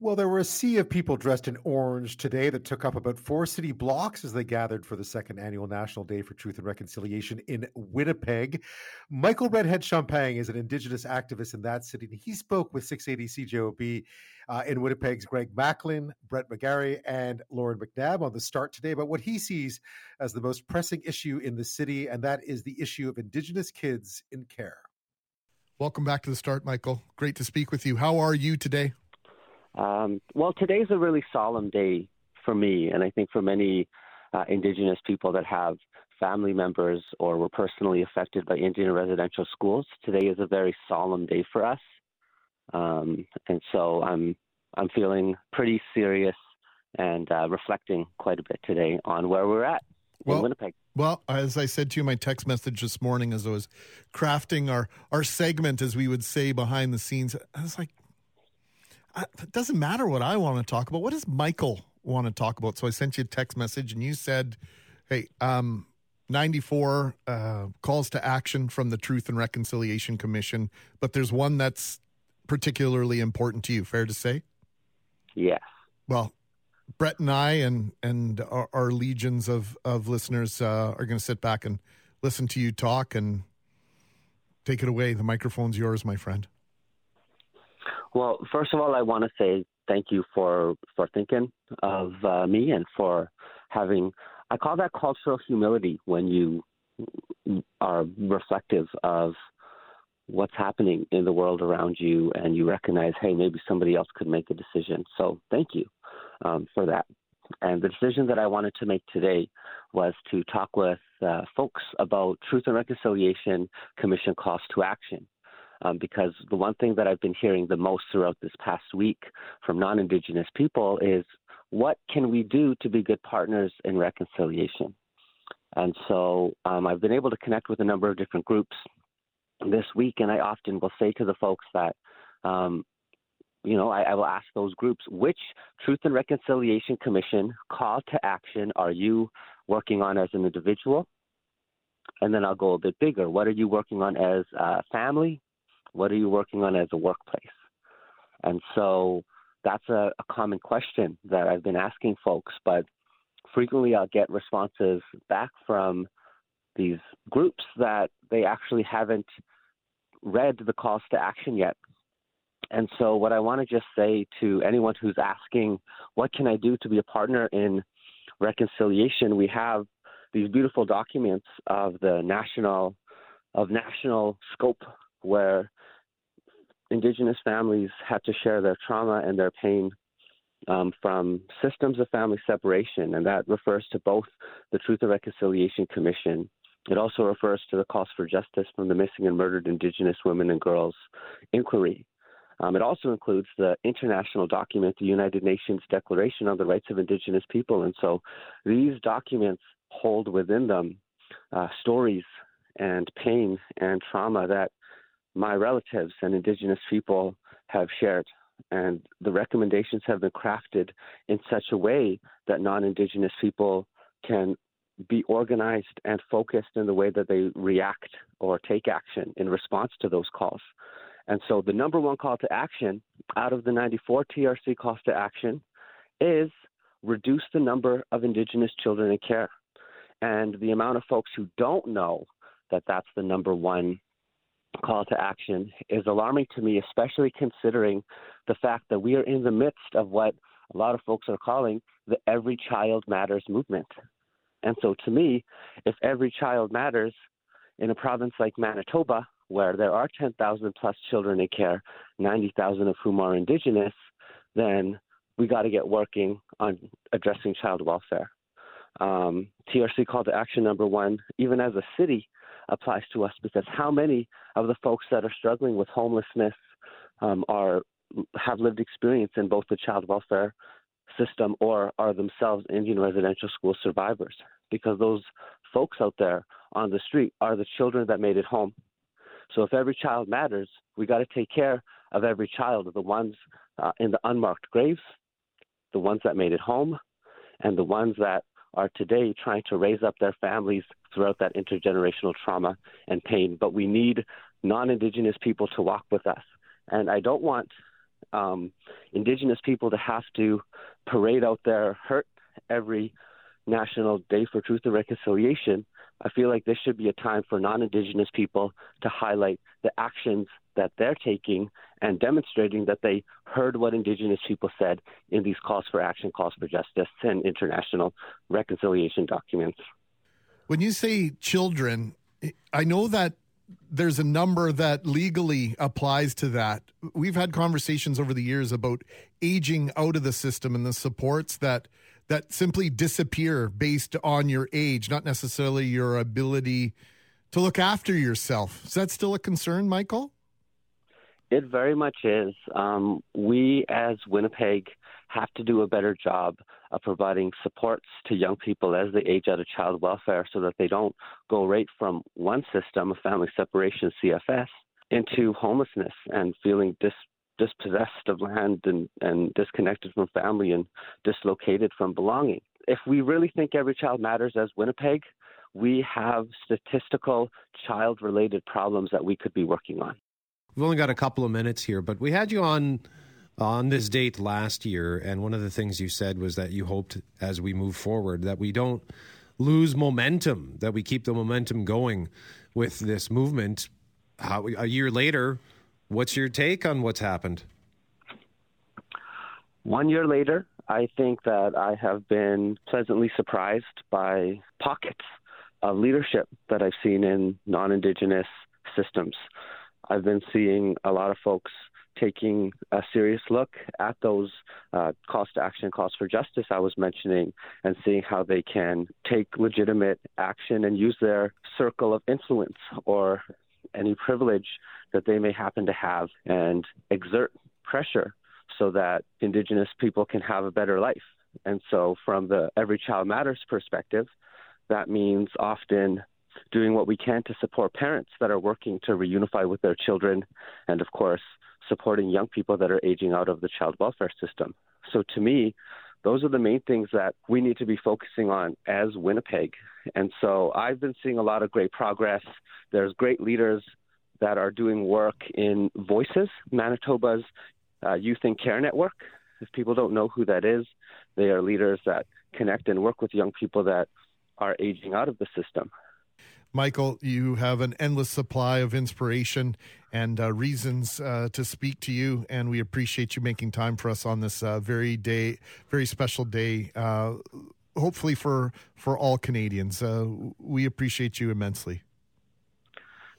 Well, there were a sea of people dressed in orange today that took up about four city blocks as they gathered for the second annual National Day for Truth and Reconciliation in Winnipeg. Michael Redhead Champagne is an Indigenous activist in that city, and he spoke with 680 CJOB uh, in Winnipeg's Greg Mackling, Brett McGarry, and Lauren McNabb on the start today about what he sees as the most pressing issue in the city, and that is the issue of Indigenous kids in care. Welcome back to the start, Michael. Great to speak with you. How are you today? Um, well, today's a really solemn day for me, and I think for many uh, Indigenous people that have family members or were personally affected by Indian residential schools. Today is a very solemn day for us, um, and so I'm I'm feeling pretty serious and uh, reflecting quite a bit today on where we're at well, in Winnipeg. Well, as I said to you my text message this morning, as I was crafting our our segment, as we would say behind the scenes, I was like, it doesn't matter what I want to talk about. What does Michael want to talk about? So I sent you a text message and you said, hey, um, 94 uh, calls to action from the Truth and Reconciliation Commission, but there's one that's particularly important to you. Fair to say? Yes. Well, Brett and I and and our, our legions of of listeners uh, are going to sit back and listen to you talk and take it away. The microphone's yours, my friend. Well, first of all, I want to say thank you for for thinking of uh, me and for having. I call that cultural humility when you are reflective of what's happening in the world around you and you recognize, hey, maybe somebody else could make a decision. So thank you um, for that. And the decision that I wanted to make today was to talk with uh, folks about Truth and Reconciliation Commission calls to action um, because the one thing that I've been hearing the most throughout this past week from non Indigenous people is what can we do to be good partners in reconciliation? And so um, I've been able to connect with a number of different groups this week, and I often will say to the folks that, um, you know, I, I, will ask those groups, which Truth and Reconciliation Commission call to action are you working on as an individual? And then I'll go a bit bigger. What are you working on as a family? What are you working on as a workplace? And so that's a, a common question that I've been asking folks, but frequently I'll get responses back from these groups that they actually haven't read the calls to action yet. And so, what I want to just say to anyone who's asking, what can I do to be a partner in reconciliation? We have these beautiful documents of the national, of national scope, where Indigenous families had to share their trauma and their pain um, from systems of family separation, and that refers to both the Truth and Reconciliation Commission. It also refers to the calls for justice from the missing and murdered Indigenous women and girls inquiry. Um, it also includes the international document, the United Nations Declaration on the Rights of Indigenous People. And so these documents hold within them uh, stories and pain and trauma that my relatives and Indigenous people have shared. And the recommendations have been crafted in such a way that non Indigenous people can be organized and focused in the way that they react or take action in response to those calls. And so the number one call to action out of the 94 TRC calls to action is reduce the number of Indigenous children in care. And the amount of folks who don't know that that's the number one call to action is alarming to me, especially considering the fact that we are in the midst of what a lot of folks are calling the Every Child Matters movement. And so, to me, if every child matters in a province like Manitoba, where there are 10,000 plus children in care, 90,000 of whom are Indigenous, then we got to get working on addressing child welfare. Um, TRC call to action number one, even as a city, applies to us because how many of the folks that are struggling with homelessness um, are have lived experience in both the child welfare system or are themselves Indian residential school survivors? Because those folks out there on the street are the children that made it home. So if every child matters, we got to take care of every child, the ones uh, in the unmarked graves, the ones that made it home, and the ones that are today trying to raise up their families throughout that intergenerational trauma and pain. But we need non Indigenous people to walk with us. And I don't want um, Indigenous people to have to parade out their hurt every National Day for Truth and Reconciliation, I feel like this should be a time for non Indigenous people to highlight the actions that they're taking and demonstrating that they heard what Indigenous people said in these calls for action, calls for justice, and international reconciliation documents. When you say children, I know that there's a number that legally applies to that. We've had conversations over the years about aging out of the system and the supports that that simply disappear based on your age, not necessarily your ability to look after yourself. Is that still a concern, Michael? It very much is. Um, we as Winnipeg have to do a better job of providing supports to young people as they age out of child welfare so that they don't go right from one system of family separation, CFS, into homelessness and feeling dis- dispossessed of land and, and disconnected from family and dislocated from belonging. If we really think every child matters as Winnipeg, we have statistical child related problems that we could be working on. We've only got a couple of minutes here, but we had you on on this date last year, and one of the things you said was that you hoped as we move forward that we don't lose momentum, that we keep the momentum going with this movement. How, a year later, what's your take on what's happened? One year later, I think that I have been pleasantly surprised by pockets of leadership that I've seen in non Indigenous systems. I've been seeing a lot of folks taking a serious look at those uh, calls to action, calls for justice I was mentioning, and seeing how they can take legitimate action and use their circle of influence or any privilege that they may happen to have and exert pressure so that Indigenous people can have a better life. And so, from the Every Child Matters perspective, that means often doing what we can to support parents that are working to reunify with their children, and of course, supporting young people that are aging out of the child welfare system. So, to me, those are the main things that we need to be focusing on as Winnipeg. And so I've been seeing a lot of great progress. There's great leaders that are doing work in Voices, Manitoba's uh, Youth in Care Network. If people don't know who that is, they are leaders that connect and work with young people that are aging out of the system. Michael, you have an endless supply of inspiration and uh, reasons uh, to speak to you, and we appreciate you making time for us on this uh, very day, very special day. Uh, hopefully for for all Canadians, uh, we appreciate you immensely.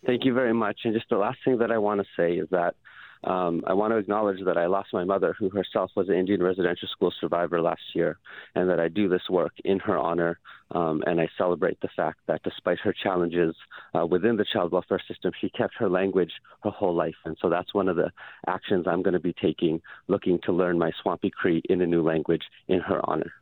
Thank you very much. And just the last thing that I want to say is that um, I want to acknowledge that I lost my mother, who herself was an Indian residential school survivor last year, and that I do this work in her honor. Um, and I celebrate the fact that despite her challenges uh, within the child welfare system, she kept her language her whole life. And so that's one of the actions I'm going to be taking, looking to learn my Swampy Cree in a new language in her honor.